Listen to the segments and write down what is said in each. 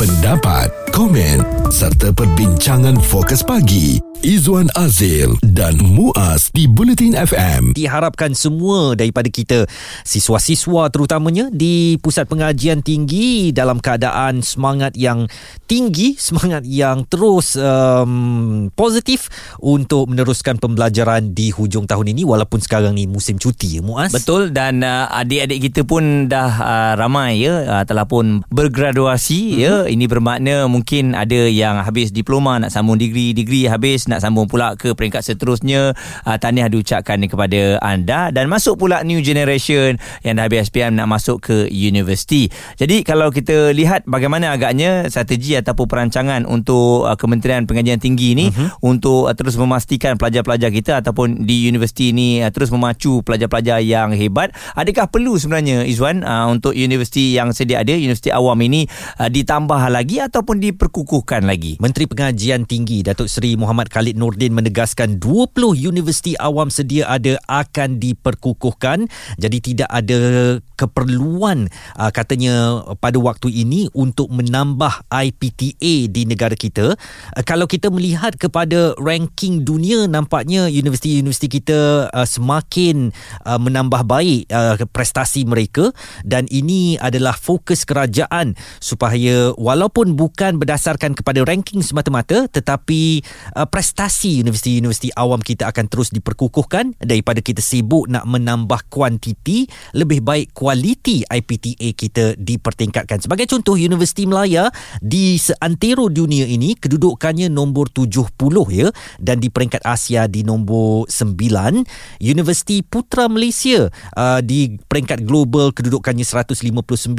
pendapat, komen serta perbincangan fokus pagi Izwan Azil dan Muaz di Bulletin FM. Diharapkan semua daripada kita siswa-siswa terutamanya di pusat pengajian tinggi dalam keadaan semangat yang tinggi, semangat yang terus um, positif untuk meneruskan pembelajaran di hujung tahun ini walaupun sekarang ni musim cuti ya Muaz. Betul dan uh, adik-adik kita pun dah uh, ramai ya uh, telah pun bergraduasi mm-hmm. ya. Ini bermakna mungkin ada yang habis diploma nak sambung degree, degree habis nak sambung pula ke peringkat seterusnya. Uh, tahniah diucapkan kepada anda. Dan masuk pula new generation yang dah habis SPM nak masuk ke universiti. Jadi kalau kita lihat bagaimana agaknya strategi ataupun perancangan untuk uh, Kementerian Pengajian Tinggi ini uh-huh. untuk uh, terus memastikan pelajar-pelajar kita ataupun di universiti ini uh, terus memacu pelajar-pelajar yang hebat. Adakah perlu sebenarnya Izwan uh, untuk universiti yang sedia ada universiti awam ini uh, ditambah lagi ataupun diperkukuhkan lagi. Menteri Pengajian Tinggi Datuk Seri Muhammad Khalid Nordin menegaskan 20 universiti awam sedia ada akan diperkukuhkan. Jadi tidak ada keperluan uh, katanya pada waktu ini untuk menambah IPTA di negara kita. Uh, kalau kita melihat kepada ranking dunia nampaknya universiti-universiti kita uh, semakin uh, menambah baik uh, prestasi mereka. Dan ini adalah fokus kerajaan supaya walaupun bukan berdasarkan kepada ranking semata-mata tetapi uh, prestasi universiti-universiti awam kita akan terus diperkukuhkan daripada kita sibuk nak menambah kuantiti lebih baik kualiti IPTA kita dipertingkatkan. Sebagai contoh, Universiti Melaya di seantero dunia ini kedudukannya nombor 70 ya dan di peringkat Asia di nombor 9. Universiti Putra Malaysia uh, di peringkat global kedudukannya 159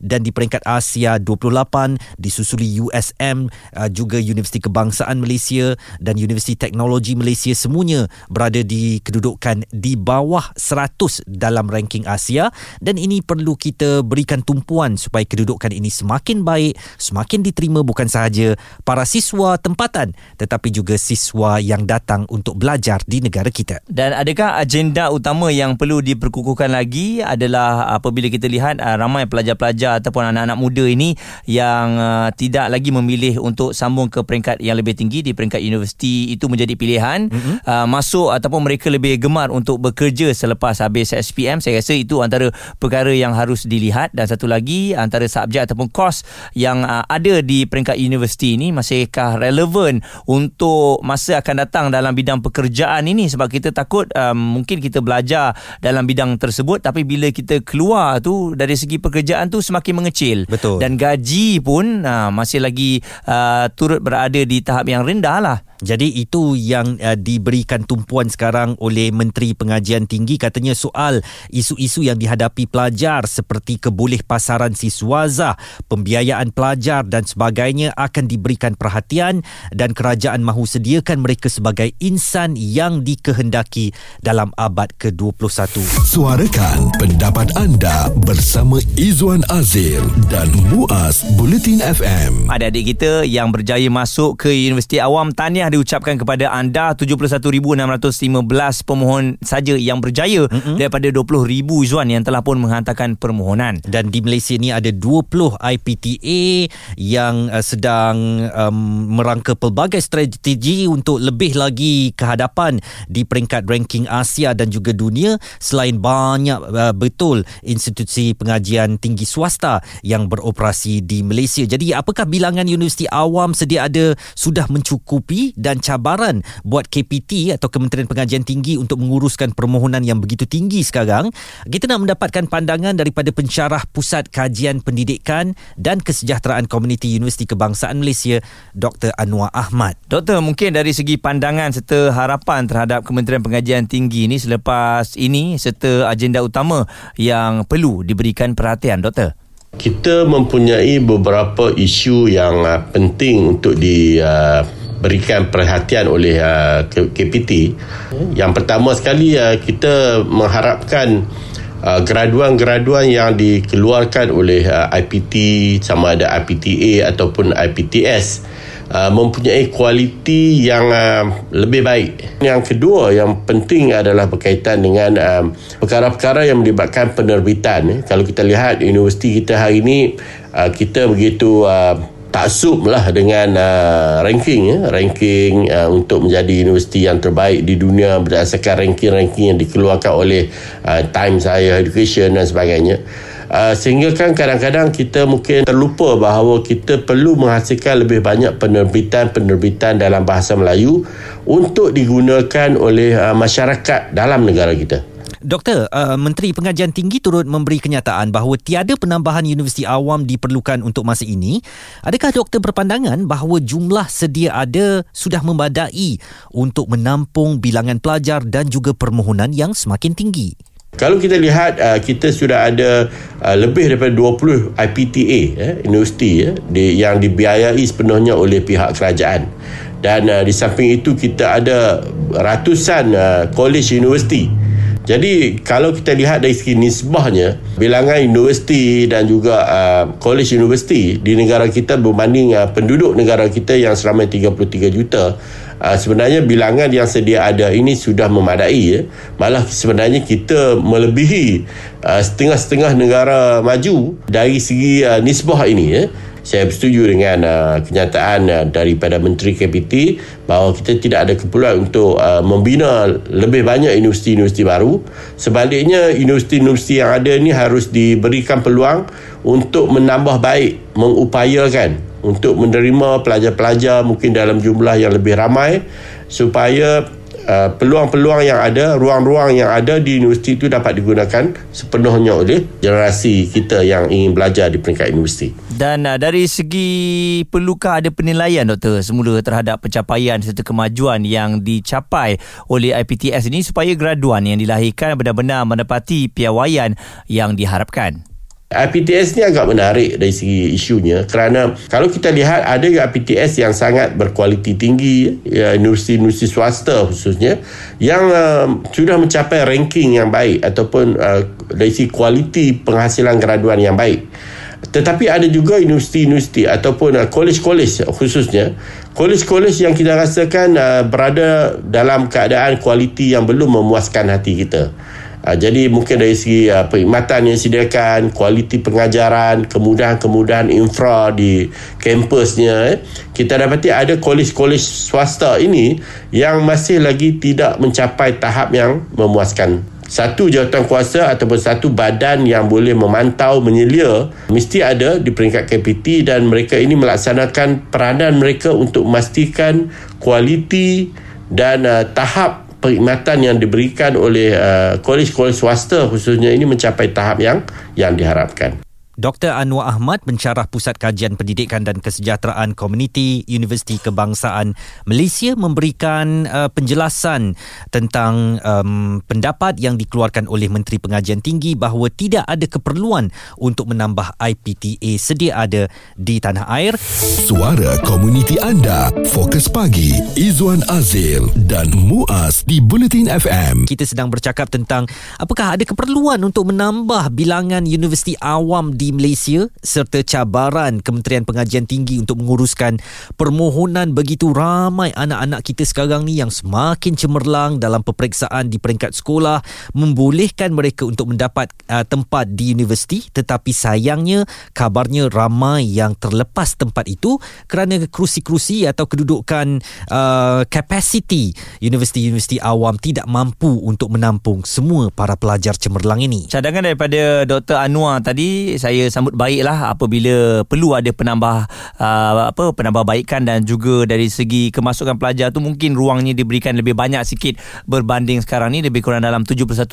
dan di peringkat Asia 28 disusuli USM uh, juga Universiti Kebangsaan Malaysia dan Universiti Teknologi Malaysia semuanya berada di kedudukan di bawah 100 dalam ranking Asia dan ini perlu kita berikan tumpuan supaya kedudukan ini semakin baik, semakin diterima bukan sahaja para siswa tempatan tetapi juga siswa yang datang untuk belajar di negara kita. Dan adakah agenda utama yang perlu diperkukuhkan lagi adalah apabila kita lihat uh, ramai pelajar-pelajar ataupun anak-anak muda ini yang uh, tidak lagi memilih untuk sambung ke peringkat yang lebih tinggi di peringkat universiti itu menjadi pilihan mm-hmm. uh, masuk ataupun mereka lebih gemar untuk bekerja selepas habis SPM saya rasa itu antara perkara yang harus dilihat dan satu lagi antara subjek ataupun kos yang uh, ada di peringkat universiti ini masihkah relevan untuk masa akan datang dalam bidang pekerjaan ini sebab kita takut um, mungkin kita belajar dalam bidang tersebut tapi bila kita keluar tu dari segi pekerjaan tu semakin mengecil Betul. dan gaji pun uh, masih lagi uh, turut berada di tahap yang rendah lah jadi itu yang uh, diberikan tumpuan sekarang oleh Menteri Pengajian Tinggi katanya soal isu-isu yang dihadapi pelajar seperti keboleh pasaran siswazah, pembiayaan pelajar dan sebagainya akan diberikan perhatian dan kerajaan mahu sediakan mereka sebagai insan yang dikehendaki dalam abad ke-21. Suarakan pendapat anda bersama Izwan Azil dan Muaz Bulletin FM. Adik-adik kita yang berjaya masuk ke Universiti Awam Tahniah diucapkan kepada anda 71,615 pemohon saja yang berjaya mm-hmm. daripada 20,000 Zuan yang telah pun menghantarkan permohonan. Dan di Malaysia ni ada 20 IPTA yang uh, sedang um, merangka pelbagai strategi untuk lebih lagi kehadapan di peringkat ranking Asia dan juga dunia selain banyak uh, betul institusi pengajian tinggi swasta yang beroperasi di Malaysia. Jadi apakah bilangan universiti awam sedia ada sudah mencukupi dan cabaran buat KPT atau Kementerian Pengajian Tinggi untuk menguruskan permohonan yang begitu tinggi sekarang kita nak mendapatkan pandangan daripada pensyarah Pusat Kajian Pendidikan dan Kesejahteraan Komuniti Universiti Kebangsaan Malaysia Dr. Anwar Ahmad Doktor mungkin dari segi pandangan serta harapan terhadap Kementerian Pengajian Tinggi ini selepas ini serta agenda utama yang perlu diberikan perhatian Doktor kita mempunyai beberapa isu yang uh, penting untuk di uh, berikan perhatian oleh uh, KPT. Yang pertama sekali uh, kita mengharapkan uh, graduan-graduan yang dikeluarkan oleh uh, IPT sama ada IPTA ataupun IPTS uh, mempunyai kualiti yang uh, lebih baik. Yang kedua yang penting adalah berkaitan dengan uh, perkara-perkara yang melibatkan penerbitan. Kalau kita lihat universiti kita hari ini uh, kita begitu uh, taksub lah dengan uh, ranking ya ranking uh, untuk menjadi universiti yang terbaik di dunia berdasarkan ranking-ranking yang dikeluarkan oleh uh, Times Higher Education dan sebagainya uh, sehingga kan kadang-kadang kita mungkin terlupa bahawa kita perlu menghasilkan lebih banyak penerbitan-penerbitan dalam bahasa Melayu untuk digunakan oleh uh, masyarakat dalam negara kita Doktor, uh, Menteri Pengajian Tinggi turut memberi kenyataan bahawa tiada penambahan universiti awam diperlukan untuk masa ini. Adakah doktor berpandangan bahawa jumlah sedia ada sudah membadai untuk menampung bilangan pelajar dan juga permohonan yang semakin tinggi? Kalau kita lihat uh, kita sudah ada uh, lebih daripada 20 IPTA eh, universiti eh, yang dibiayai sepenuhnya oleh pihak kerajaan. Dan di samping itu kita ada ratusan college universiti. Jadi kalau kita lihat dari segi nisbahnya bilangan universiti dan juga uh, college universiti di negara kita berbanding uh, penduduk negara kita yang seramai 33 juta uh, sebenarnya bilangan yang sedia ada ini sudah memadai ya. Malah sebenarnya kita melebihi uh, setengah-setengah negara maju dari segi uh, nisbah ini ya saya bersetuju dengan uh, kenyataan uh, daripada Menteri KPT bahawa kita tidak ada keperluan untuk uh, membina lebih banyak universiti-universiti baru sebaliknya universiti-universiti yang ada ini harus diberikan peluang untuk menambah baik mengupayakan untuk menerima pelajar-pelajar mungkin dalam jumlah yang lebih ramai supaya Uh, peluang-peluang yang ada, ruang-ruang yang ada di universiti itu dapat digunakan sepenuhnya oleh generasi kita yang ingin belajar di peringkat universiti. Dan uh, dari segi perlukah ada penilaian doktor semula terhadap pencapaian serta kemajuan yang dicapai oleh IPTS ini supaya graduan yang dilahirkan benar-benar menepati piawaian yang diharapkan? IPTS ni agak menarik dari segi isunya kerana kalau kita lihat ada IPTS yang sangat berkualiti tinggi ya, universiti-universiti swasta khususnya yang uh, sudah mencapai ranking yang baik ataupun uh, dari segi kualiti penghasilan graduan yang baik. Tetapi ada juga universiti-universiti ataupun uh, college-college khususnya college-college yang kita rasakan uh, berada dalam keadaan kualiti yang belum memuaskan hati kita Uh, jadi mungkin dari segi uh, perkhidmatan yang disediakan, kualiti pengajaran, kemudahan-kemudahan infra di kampusnya, eh, kita dapati ada kolej-kolej swasta ini yang masih lagi tidak mencapai tahap yang memuaskan. Satu jawatan kuasa ataupun satu badan yang boleh memantau, menyelia mesti ada di peringkat KPT dan mereka ini melaksanakan peranan mereka untuk memastikan kualiti dan uh, tahap perkhidmatan yang diberikan oleh uh, kolej-kolej swasta khususnya ini mencapai tahap yang yang diharapkan. Dr. Anwar Ahmad, pencarah Pusat Kajian Pendidikan dan Kesejahteraan Komuniti Universiti Kebangsaan Malaysia memberikan uh, penjelasan tentang um, pendapat yang dikeluarkan oleh Menteri Pengajian Tinggi bahawa tidak ada keperluan untuk menambah IPTA sedia ada di tanah air. Suara komuniti anda, Fokus Pagi, Izwan Azil dan Muaz di Bulletin FM. Kita sedang bercakap tentang apakah ada keperluan untuk menambah bilangan universiti awam di Malaysia serta cabaran Kementerian Pengajian Tinggi untuk menguruskan permohonan begitu ramai anak-anak kita sekarang ni yang semakin cemerlang dalam peperiksaan di peringkat sekolah membolehkan mereka untuk mendapat uh, tempat di universiti tetapi sayangnya kabarnya ramai yang terlepas tempat itu kerana kerusi-kerusi atau kedudukan uh, capacity universiti-universiti awam tidak mampu untuk menampung semua para pelajar cemerlang ini. Cadangan daripada Dr. Anwar tadi saya saya sambut baiklah apabila perlu ada penambah uh, apa penambahbaikan dan juga dari segi kemasukan pelajar tu mungkin ruangnya diberikan lebih banyak sikit berbanding sekarang ni lebih kurang dalam 71,000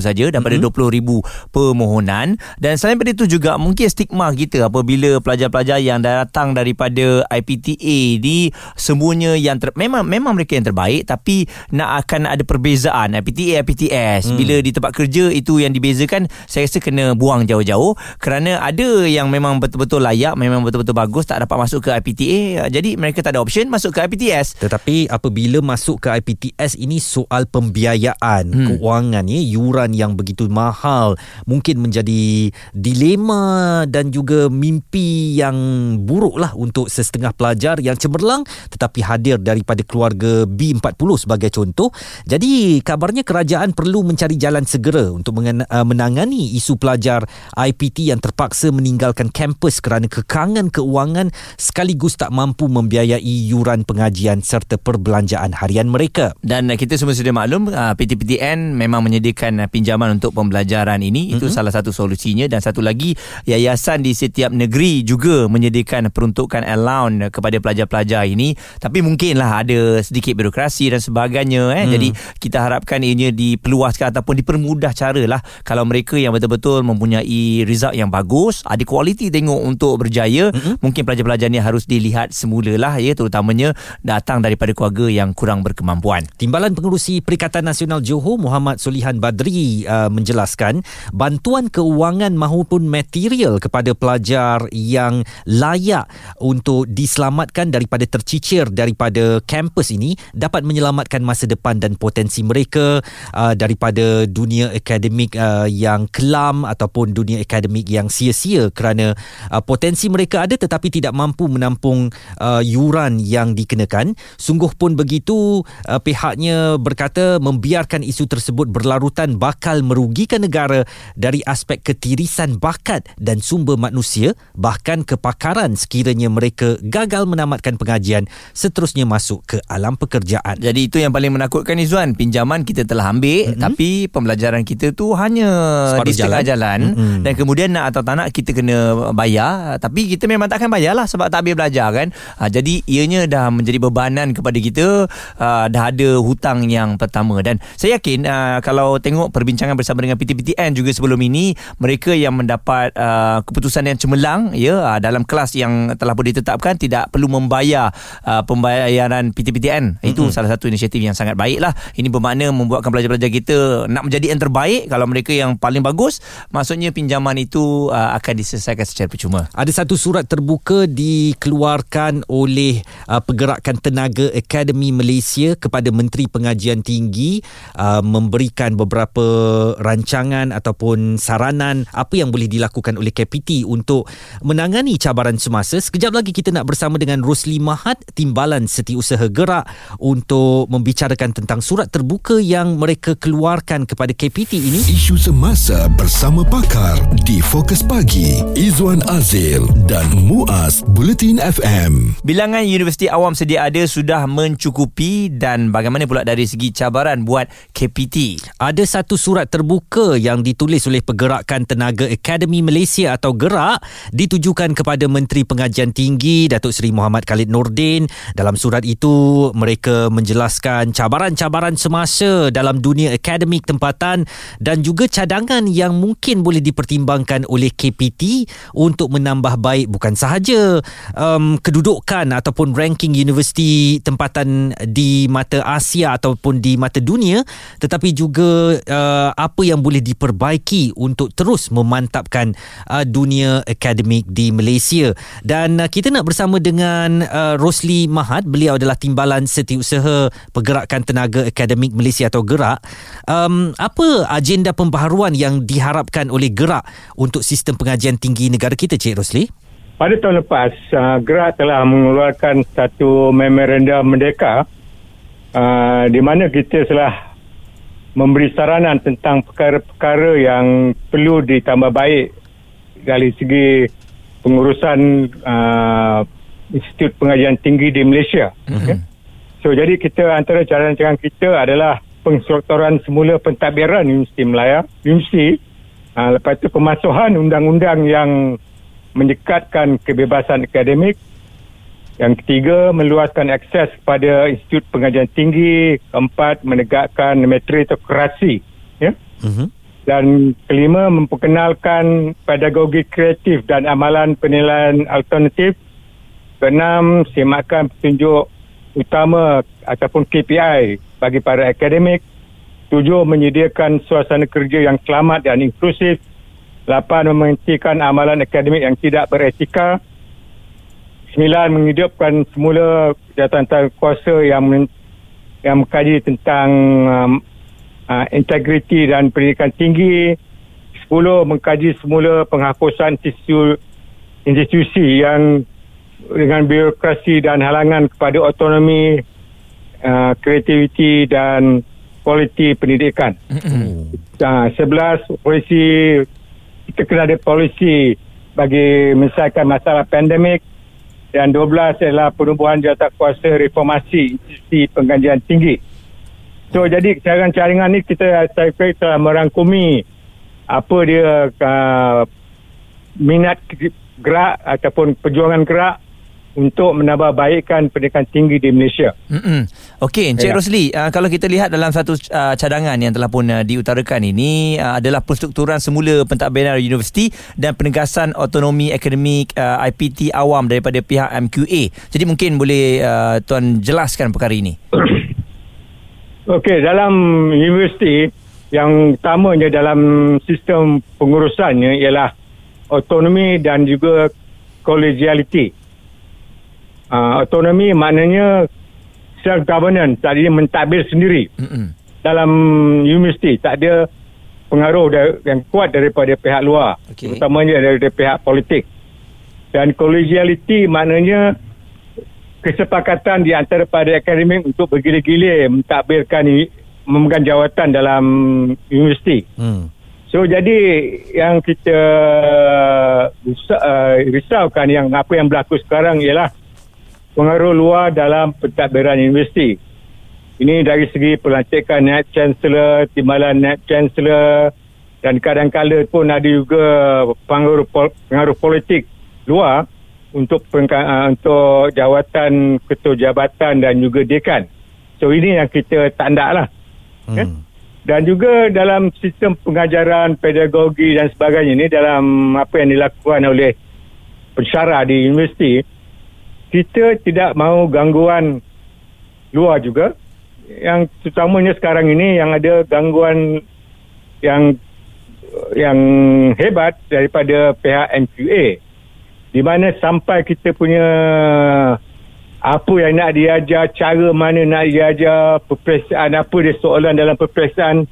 saja daripada mm-hmm. 20,000 permohonan dan selain daripada itu juga mungkin stigma kita apabila pelajar-pelajar yang datang daripada IPTA ni semuanya yang ter- memang memang mereka yang terbaik tapi nak akan ada perbezaan IPTA IPTS mm. bila di tempat kerja itu yang dibezakan saya rasa kena buang jauh-jauh kerana kerana ada yang memang betul-betul layak memang betul-betul bagus tak dapat masuk ke IPTA jadi mereka tak ada option masuk ke IPTS tetapi apabila masuk ke IPTS ini soal pembiayaan hmm. kewangan ya. Yuran yang begitu mahal mungkin menjadi dilema dan juga mimpi yang buruk lah untuk sesetengah pelajar yang cemerlang tetapi hadir daripada keluarga B40 sebagai contoh. Jadi kabarnya kerajaan perlu mencari jalan segera untuk uh, menangani isu pelajar IPT yang ter terpaksa meninggalkan kampus kerana kekangan keuangan sekaligus tak mampu membiayai yuran pengajian serta perbelanjaan harian mereka. Dan uh, kita semua sudah maklum uh, PTPTN memang menyediakan uh, pinjaman untuk pembelajaran ini itu mm-hmm. salah satu solusinya dan satu lagi yayasan di setiap negeri juga menyediakan peruntukan allowance kepada pelajar-pelajar ini tapi mungkinlah ada sedikit birokrasi dan sebagainya eh mm. jadi kita harapkan ianya diperluaskan ataupun dipermudah cara lah kalau mereka yang betul-betul mempunyai result yang bagus ada kualiti tengok untuk berjaya mm-hmm. mungkin pelajar-pelajar ni harus dilihat semula lah ya terutamanya datang daripada keluarga yang kurang berkemampuan Timbalan Pengerusi Perikatan Nasional Johor Muhammad Solihan Badri uh, menjelaskan bantuan keuangan maupun material kepada pelajar yang layak untuk diselamatkan daripada tercicir daripada kampus ini dapat menyelamatkan masa depan dan potensi mereka uh, daripada dunia akademik uh, yang kelam ataupun dunia akademik yang sia-sia kerana uh, potensi mereka ada tetapi tidak mampu menampung uh, yuran yang dikenakan sungguh pun begitu uh, pihaknya berkata membiarkan isu tersebut berlarutan bakal merugikan negara dari aspek ketirisan bakat dan sumber manusia bahkan kepakaran sekiranya mereka gagal menamatkan pengajian seterusnya masuk ke alam pekerjaan jadi itu yang paling menakutkan Izzuan pinjaman kita telah ambil mm-hmm. tapi pembelajaran kita tu hanya Separuh di setengah jalan, jalan. Mm-hmm. dan kemudian nak atau tak nak kita kena bayar. Tapi kita memang takkan bayar lah sebab tak habis belajar kan? Ha, jadi ianya dah menjadi bebanan kepada kita. Uh, dah ada hutang yang pertama. Dan saya yakin uh, kalau tengok perbincangan bersama dengan PTPTN juga sebelum ini mereka yang mendapat uh, keputusan yang cemerlang ya uh, dalam kelas yang telah pun ditetapkan tidak perlu membayar uh, pembayaran PTPTN mm-hmm. itu salah satu inisiatif yang sangat baik lah. Ini bermakna membuatkan pelajar-pelajar kita nak menjadi yang terbaik. Kalau mereka yang paling bagus maksudnya pinjaman itu uh, akan diselesaikan secara percuma. Ada satu surat terbuka dikeluarkan oleh uh, pergerakan tenaga Akademi Malaysia kepada Menteri Pengajian Tinggi uh, memberikan beberapa rancangan ataupun saranan apa yang boleh dilakukan oleh KPT untuk menangani cabaran semasa. Sekejap lagi kita nak bersama dengan Rosli Mahat Timbalan Setiausaha Gerak untuk membicarakan tentang surat terbuka yang mereka keluarkan kepada KPT ini. Isu semasa bersama pakar di Fokus Pagi Izwan Azil dan Muaz Bulletin FM bilangan Universiti Awam sedia ada sudah mencukupi dan bagaimana pula dari segi cabaran buat KPT ada satu surat terbuka yang ditulis oleh Pergerakan Tenaga Akademi Malaysia atau Gerak ditujukan kepada Menteri Pengajian Tinggi Datuk Seri Muhammad Khalid Nordin. Dalam surat itu mereka menjelaskan cabaran-cabaran semasa dalam dunia akademik tempatan dan juga cadangan yang mungkin boleh dipertimbangkan oleh KPT untuk menambah baik bukan sahaja um, kedudukan ataupun ranking universiti tempatan di mata Asia ataupun di mata dunia tetapi juga uh, apa yang boleh diperbaiki untuk terus memantapkan uh, dunia akademik di Malaysia. Dan uh, kita nak bersama dengan uh, Rosli Mahat. Beliau adalah timbalan setiausaha pergerakan tenaga akademik Malaysia atau gerak. Um, apa agenda pembaharuan yang diharapkan oleh gerak untuk sistem pengajian tinggi negara kita Cik Rosli pada tahun lepas uh, gerak telah mengeluarkan satu memorandum merdeka uh, di mana kita telah memberi saranan tentang perkara-perkara yang perlu ditambah baik dari segi pengurusan uh, Institut Pengajian Tinggi di Malaysia. Mm-hmm. Okay. So jadi kita antara cadangan kita adalah pengstrukturan semula pentadbiran Universiti Melaya, Universiti uh, lepas itu pemasuhan undang-undang yang menyekatkan kebebasan akademik yang ketiga, meluaskan akses kepada Institut Pengajian Tinggi. Keempat, menegakkan meritokrasi. Ya? Uh-huh. Dan kelima, memperkenalkan pedagogi kreatif dan amalan penilaian alternatif. Keenam, semakkan petunjuk utama ataupun KPI bagi para akademik. Tujuh, menyediakan suasana kerja yang selamat dan inklusif. Lapan, menghentikan amalan akademik yang tidak beretika. Sembilan menghidupkan semula jawatan kuasa yang men, yang mengkaji tentang um, uh, integriti dan pendidikan tinggi. Sepuluh mengkaji semula penghapusan institusi, institusi yang dengan birokrasi dan halangan kepada autonomi, uh, kreativiti dan kualiti pendidikan. Uh, sebelas polisi kita kena ada polisi bagi menyelesaikan masalah pandemik dan 12 adalah penubuhan kuasa reformasi institusi pengkajian tinggi. So jadi cadangan-cadangan ni kita saya kira telah merangkumi apa dia uh, minat gerak ataupun perjuangan gerak untuk menambah baikkan pendidikan tinggi di Malaysia. Mm-mm. Okey, Encik ya. Rosli, uh, kalau kita lihat dalam satu uh, cadangan yang telah pun uh, diutarakan ini uh, adalah perstrukturan semula pentadbiran universiti dan penegasan autonomi akademik uh, IPT awam daripada pihak MQA. Jadi mungkin boleh uh, tuan jelaskan perkara ini. Okey, dalam universiti yang utamanya dalam sistem pengurusannya ialah autonomi dan juga collegiality uh, autonomi maknanya self governance tak ada mentadbir sendiri mm-hmm. dalam universiti tak ada pengaruh yang kuat daripada pihak luar okay. terutamanya daripada pihak politik dan collegiality maknanya kesepakatan di antara pada akademik untuk bergilir-gilir mentadbirkan memegang jawatan dalam universiti mm. so jadi yang kita uh, risaukan yang apa yang berlaku sekarang ialah pengaruh luar dalam pentadbiran universiti. Ini dari segi pelantikan Naib Chancellor, timbalan Naib Chancellor dan kadang-kadang pun ada juga pengaruh, pengaruh politik luar untuk uh, untuk jawatan ketua jabatan dan juga dekan. So ini yang kita tak lah. Hmm. Okay? Dan juga dalam sistem pengajaran, pedagogi dan sebagainya ini dalam apa yang dilakukan oleh pensyarah di universiti, kita tidak mahu gangguan luar juga. Yang terutamanya sekarang ini yang ada gangguan yang yang hebat daripada pihak MQA di mana sampai kita punya apa yang nak diajar cara mana nak diajar peperiksaan apa dia soalan dalam peperiksaan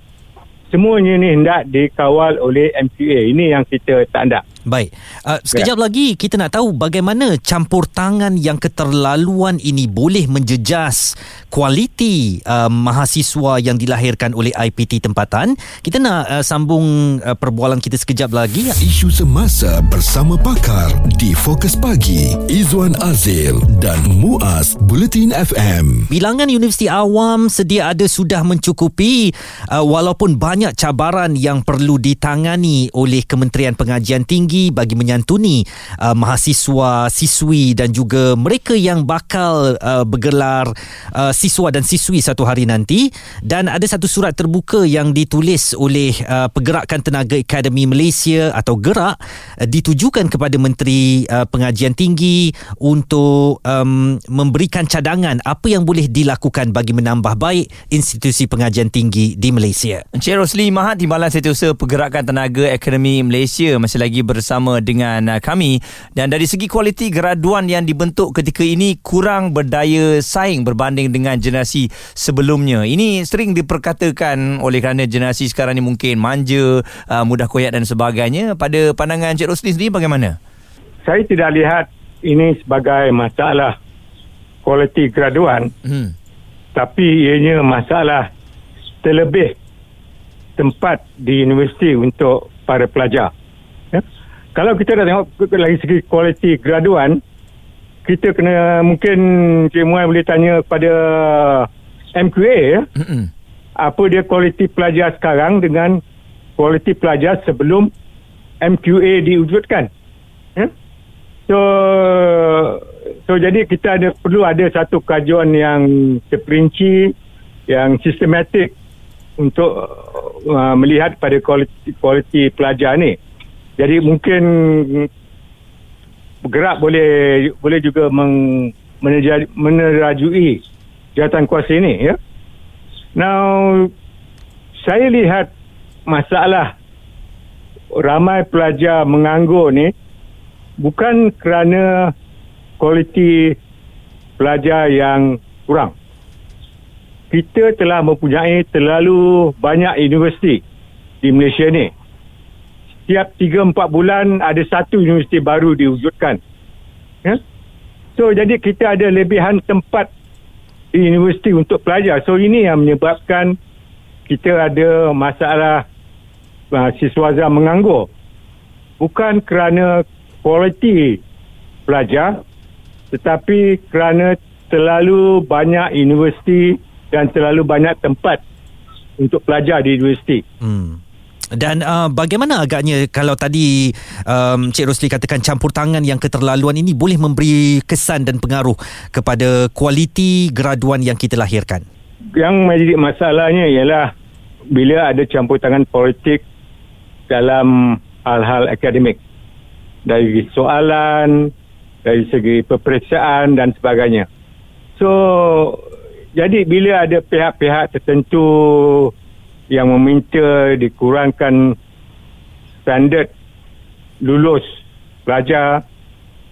semuanya ni hendak dikawal oleh MQA ini yang kita tak hendak Baik. Uh, sekejap ya. lagi kita nak tahu bagaimana campur tangan yang keterlaluan ini boleh menjejas kualiti uh, mahasiswa yang dilahirkan oleh IPT tempatan. Kita nak uh, sambung uh, perbualan kita sekejap lagi. Isu semasa bersama pakar di Fokus Pagi. Izwan Azil dan Muaz Bulletin FM. Bilangan Universiti Awam sedia ada sudah mencukupi uh, walaupun banyak cabaran yang perlu ditangani oleh Kementerian Pengajian Tinggi tinggi bagi menyantuni uh, mahasiswa, siswi dan juga mereka yang bakal uh, bergelar uh, siswa dan siswi satu hari nanti dan ada satu surat terbuka yang ditulis oleh uh, Pergerakan Tenaga Akademi Malaysia atau Gerak uh, ditujukan kepada Menteri uh, Pengajian Tinggi untuk um, memberikan cadangan apa yang boleh dilakukan bagi menambah baik institusi pengajian tinggi di Malaysia. Encik Rosli Mahat Timbalan Setiausaha Pergerakan Tenaga Akademi Malaysia masih lagi bersama bersama dengan uh, kami dan dari segi kualiti graduan yang dibentuk ketika ini kurang berdaya saing berbanding dengan generasi sebelumnya. Ini sering diperkatakan oleh kerana generasi sekarang ni mungkin manja, uh, mudah koyak dan sebagainya. Pada pandangan Cik Rosli sendiri bagaimana? Saya tidak lihat ini sebagai masalah kualiti graduan. Hmm. Tapi ianya masalah terlebih tempat di universiti untuk para pelajar kalau kita dah tengok lagi segi kualiti graduan kita kena mungkin Cik Muai boleh tanya kepada MQA ya. apa dia kualiti pelajar sekarang dengan kualiti pelajar sebelum MQA diwujudkan ya? so so jadi kita ada perlu ada satu kajuan yang terperinci yang sistematik untuk uh, melihat pada kualiti, kualiti pelajar ni jadi mungkin bergerak boleh boleh juga meng, menerajui jawatan kuasa ini ya. Now saya lihat masalah ramai pelajar menganggur ni bukan kerana kualiti pelajar yang kurang. Kita telah mempunyai terlalu banyak universiti di Malaysia ni setiap 3-4 bulan ada satu universiti baru diwujudkan. Ya? So jadi kita ada lebihan tempat di universiti untuk pelajar. So ini yang menyebabkan kita ada masalah uh, siswaza menganggur. bukan kerana kualiti pelajar tetapi kerana terlalu banyak universiti dan terlalu banyak tempat untuk pelajar di universiti. Hmm. Dan uh, bagaimana agaknya kalau tadi um, Cik Rosli katakan campur tangan yang keterlaluan ini boleh memberi kesan dan pengaruh kepada kualiti graduan yang kita lahirkan? Yang menjadi masalahnya ialah bila ada campur tangan politik dalam hal-hal akademik. Dari soalan, dari segi peperiksaan dan sebagainya. So, jadi bila ada pihak-pihak tertentu yang meminta dikurangkan standard lulus pelajar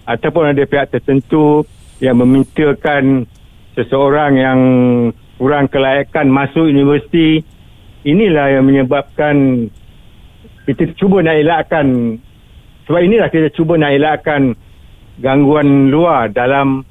ataupun ada pihak tertentu yang memintakan seseorang yang kurang kelayakan masuk universiti. Inilah yang menyebabkan kita cuba nak elakkan. Sebab inilah kita cuba nak elakkan gangguan luar dalam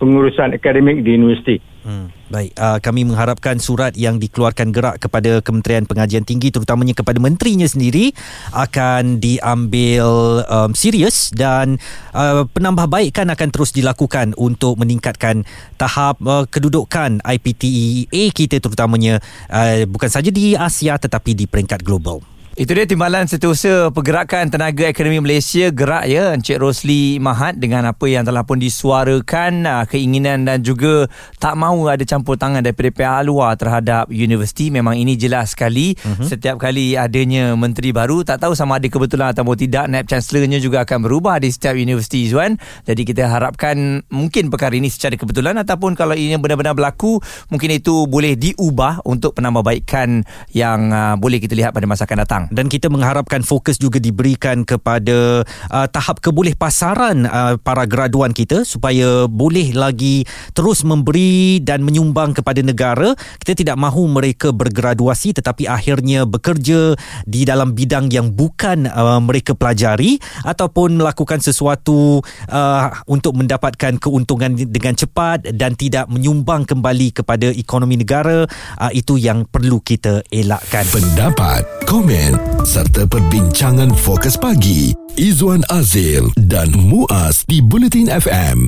pengurusan akademik di universiti. Hmm, baik, uh, kami mengharapkan surat yang dikeluarkan gerak kepada Kementerian Pengajian Tinggi terutamanya kepada menterinya sendiri akan diambil um, serius dan uh, penambahbaikan akan terus dilakukan untuk meningkatkan tahap uh, kedudukan IPTEA kita terutamanya uh, bukan saja di Asia tetapi di peringkat global. Itu dia timbalan setiausaha pergerakan tenaga akademi Malaysia gerak ya Encik Rosli Mahat dengan apa yang telah pun disuarakan ah, keinginan dan juga tak mahu ada campur tangan daripada pihak luar terhadap universiti. Memang ini jelas sekali. Uh-huh. setiap kali adanya menteri baru tak tahu sama ada kebetulan atau tidak naib chancellornya juga akan berubah di setiap universiti Zuan. Jadi kita harapkan mungkin perkara ini secara kebetulan ataupun kalau ini benar-benar berlaku mungkin itu boleh diubah untuk penambahbaikan yang uh, boleh kita lihat pada masa akan datang dan kita mengharapkan fokus juga diberikan kepada uh, tahap keboleh pasaran uh, para graduan kita supaya boleh lagi terus memberi dan menyumbang kepada negara. Kita tidak mahu mereka bergraduasi tetapi akhirnya bekerja di dalam bidang yang bukan uh, mereka pelajari ataupun melakukan sesuatu uh, untuk mendapatkan keuntungan dengan cepat dan tidak menyumbang kembali kepada ekonomi negara uh, itu yang perlu kita elakkan. Pendapat komen serta perbincangan fokus pagi Izwan Azil dan Muaz di Bulletin FM